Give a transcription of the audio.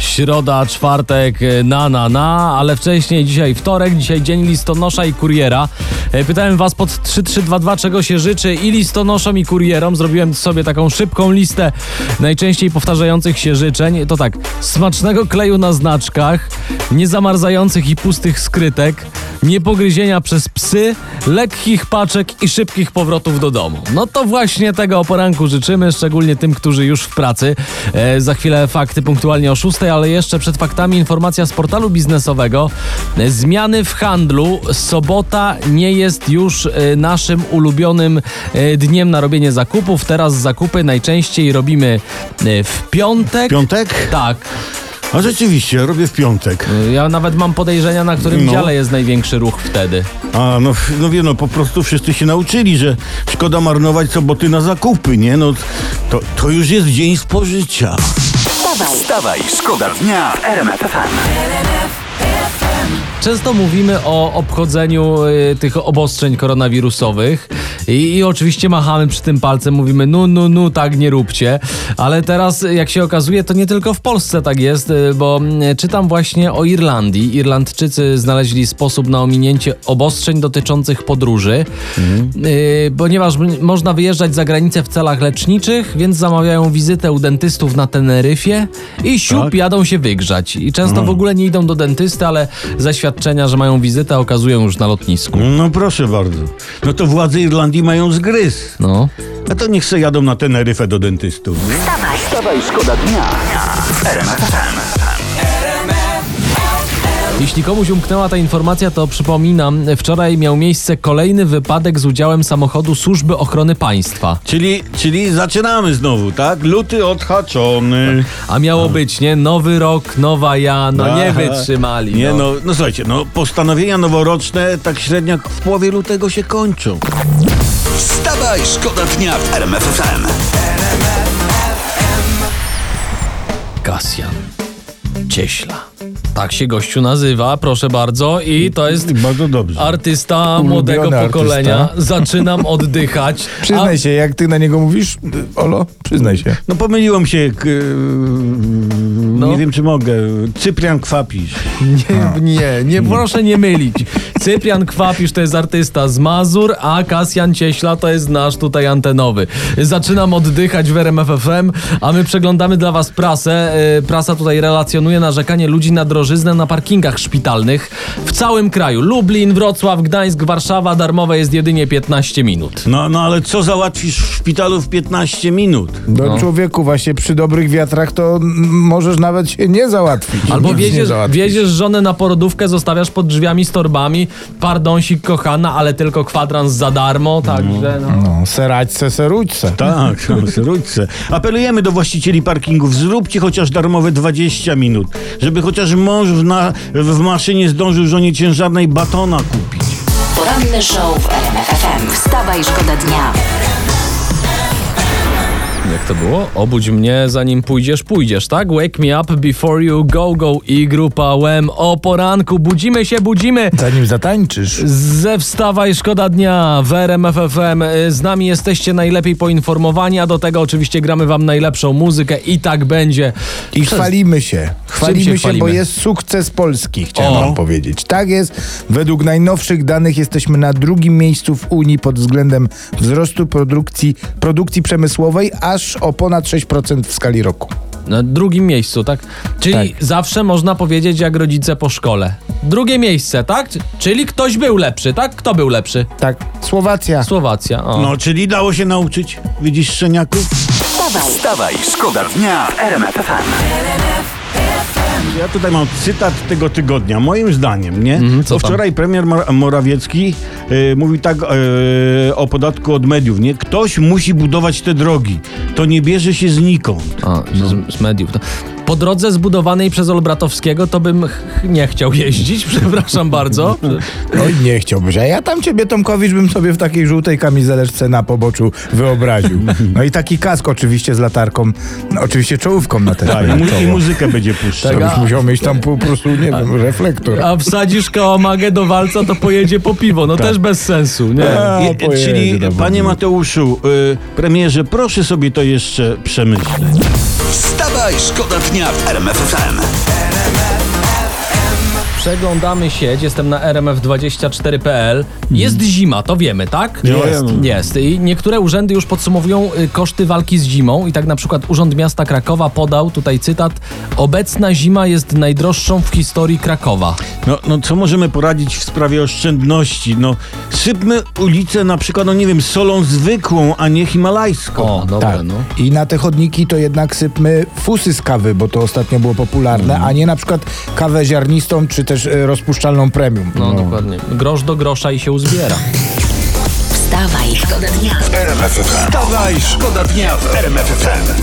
Środa, czwartek, e, na, na, na, ale wcześniej dzisiaj wtorek, dzisiaj dzień listonosza i kuriera. E, Pytałem was pod 3322, czego się życzy i listonoszom i kurierom. Zrobiłem sobie taką szybką listę najczęściej powtarzających się życzeń. To tak, smacznego kleju na znaczkach, niezamarzających i pustych skrytek, niepogryzienia przez psy, lekkich paczek i szybkich powrotów do domu. No to właśnie tego o poranku życzymy, szczególnie tym, którzy już w pracy. E, za chwilę fakty punktualnie o 6, ale jeszcze przed faktami informacja z portalu biznesowego. Zmiany w handlu. Sobota nie jest już e, naszym ulubionym e, dniem na robienie zakupów. Teraz zakupy najczęściej robimy e, w piątek. Piątek? Tak. A rzeczywiście, robię w piątek. Ja nawet mam podejrzenia, na którym No. dziale jest największy ruch wtedy. A no, no wie, no po prostu wszyscy się nauczyli, że szkoda marnować soboty na zakupy, nie? No to, to już jest dzień spożycia. Wstawaj, Wstawaj, szkoda dnia w RMF. Często mówimy o obchodzeniu y, tych obostrzeń koronawirusowych i, i oczywiście machamy przy tym palcem, mówimy no, no, no, tak nie róbcie, ale teraz jak się okazuje to nie tylko w Polsce tak jest, y, bo mm, czytam właśnie o Irlandii. Irlandczycy znaleźli sposób na ominięcie obostrzeń dotyczących podróży, y, ponieważ można wyjeżdżać za granicę w celach leczniczych, więc zamawiają wizytę u dentystów na Teneryfie i siup Tak? jadą się wygrzać. I często w ogóle nie idą do dentysty, ale zaświadczenia, że mają wizytę, okazują już na lotnisku. No proszę bardzo. No to władze Irlandii mają zgryz. No. A to niech se jadą na Teneryfę do dentystów. nie? Wstawaj, szkoda dnia w RMF FM. Jeśli komuś umknęła ta informacja, to przypominam, wczoraj miał miejsce kolejny wypadek z udziałem samochodu Służby Ochrony Państwa. Czyli, czyli zaczynamy znowu, tak? Luty odhaczony. A miało być, nie? Nowy rok, nowa ja, no nie Aha. wytrzymali. Nie no. no, no słuchajcie, no postanowienia noworoczne tak średnio w połowie lutego się kończą. Wstawaj, szkoda dnia w RMF FM. Kasjan. Cieśla. Tak się gościu nazywa, proszę bardzo. I to jest Bardzo dobrze. artysta Ulubiony młodego artysta. pokolenia. Zaczynam oddychać. Przyznaj się, jak ty na niego mówisz, Olo? Przyznaj się. No pomyliłem się, k- No. nie wiem czy mogę, Cyprian Kwapisz. Nie, nie, nie, proszę nie mylić. Cyprian Kwapisz to jest artysta z Mazur, a Kasjan Cieśla to jest nasz tutaj antenowy. Zaczynam oddychać w RMF FM, a my przeglądamy dla was prasę. Yy, Prasa tutaj relacjonuje narzekanie ludzi na drożyznę na parkingach szpitalnych w całym kraju. Lublin, Wrocław, Gdańsk, Warszawa darmowe jest jedynie 15 minut. No, no ale co załatwisz w szpitalu w 15 minut? Do No. człowieku właśnie przy dobrych wiatrach to możesz nawet się nie załatwić. Albo wieziesz, wieziesz żonę na porodówkę, zostawiasz pod drzwiami z torbami, pardonsik kochana, ale tylko kwadrans za darmo, także no. No, serać seruć se. Tak, no, serujce. Apelujemy do właścicieli parkingów, zróbcie chociaż darmowe 20 minut, żeby chociaż mąż w, na, w maszynie zdążył żonie ciężarnej batona kupić. poranny show w RMF FM. Wstawaj, szkoda dnia. Jak to było? Obudź mnie zanim pójdziesz, pójdziesz, tak? Wake me up before you go, go i grupa łem. O poranku, budzimy się, budzimy. Zanim zatańczysz. Ze wstawaj, szkoda dnia w RMF FM. Z nami jesteście najlepiej poinformowani, a do tego oczywiście gramy wam najlepszą muzykę i tak będzie. I chwalimy się. Chwalimy się, chwalimy? bo jest sukces Polski, chciałem O. wam powiedzieć. Tak jest. Według najnowszych danych jesteśmy na drugim miejscu w Unii pod względem wzrostu produkcji, produkcji przemysłowej, aż o ponad 6% w skali roku. Na drugim miejscu, tak? Czyli Tak. zawsze można powiedzieć jak rodzice po szkole. Drugie miejsce, tak? Czyli ktoś był lepszy, tak? Kto był lepszy? Tak, Słowacja. Słowacja. O. No, czyli dało się nauczyć, widzisz, szczeniaku? Wstawaj, Wstawaj, szkoda dnia w RMF FM. Ja tutaj mam cytat tego tygodnia, moim zdaniem, nie? Mhm, co Bo tam? wczoraj premier Mor- Morawiecki e, mówi tak e, o podatku od mediów, nie? Ktoś musi budować te drogi. To nie bierze się znikąd. A, z, z mediów. To Po drodze zbudowanej przez Olbratowskiego to bym ch- nie chciał jeździć, przepraszam bardzo. Oj, nie chciałbyś. A ja tam ciebie, Tomkowicz, bym sobie w takiej żółtej kamizeleczce na poboczu wyobraził. No i taki kask oczywiście z latarką, no, oczywiście czołówką na ten Tak, i, mu, i muzykę będzie puszczał. Tak, a- musiał mieć tam po prostu, nie wiem, reflektor. A wsadzisz kałamagę do walca, to pojedzie po piwo. No też bez sensu, nie? A, I, pojedzie czyli, panie. Mateuszu, y, premierze, proszę sobie to jeszcze przemyśleć. Wstawaj, szkoda dnia w RMF FM. Przeglądamy sieć, jestem na rmf24.pl. Jest zima, to wiemy, tak? Jest. Jest. I niektóre urzędy już podsumowują y, koszty walki z zimą. I tak na przykład Urząd Miasta Krakowa podał, tutaj cytat, obecna zima jest najdroższą w historii Krakowa. No, no co możemy poradzić w sprawie oszczędności? No sypmy ulicę na przykład, no nie wiem, solą zwykłą, a nie himalajską. O, dobra, Tak. no. I na te chodniki to jednak sypmy fusy z kawy, bo to ostatnio było popularne, a nie na przykład kawę ziarnistą, czy też e, rozpuszczalną premium. No, dokładnie. Grosz do grosza i się uzbiera. Wstawaj, szkoda dnia. Wstawaj, szkoda dnia w RMF FM.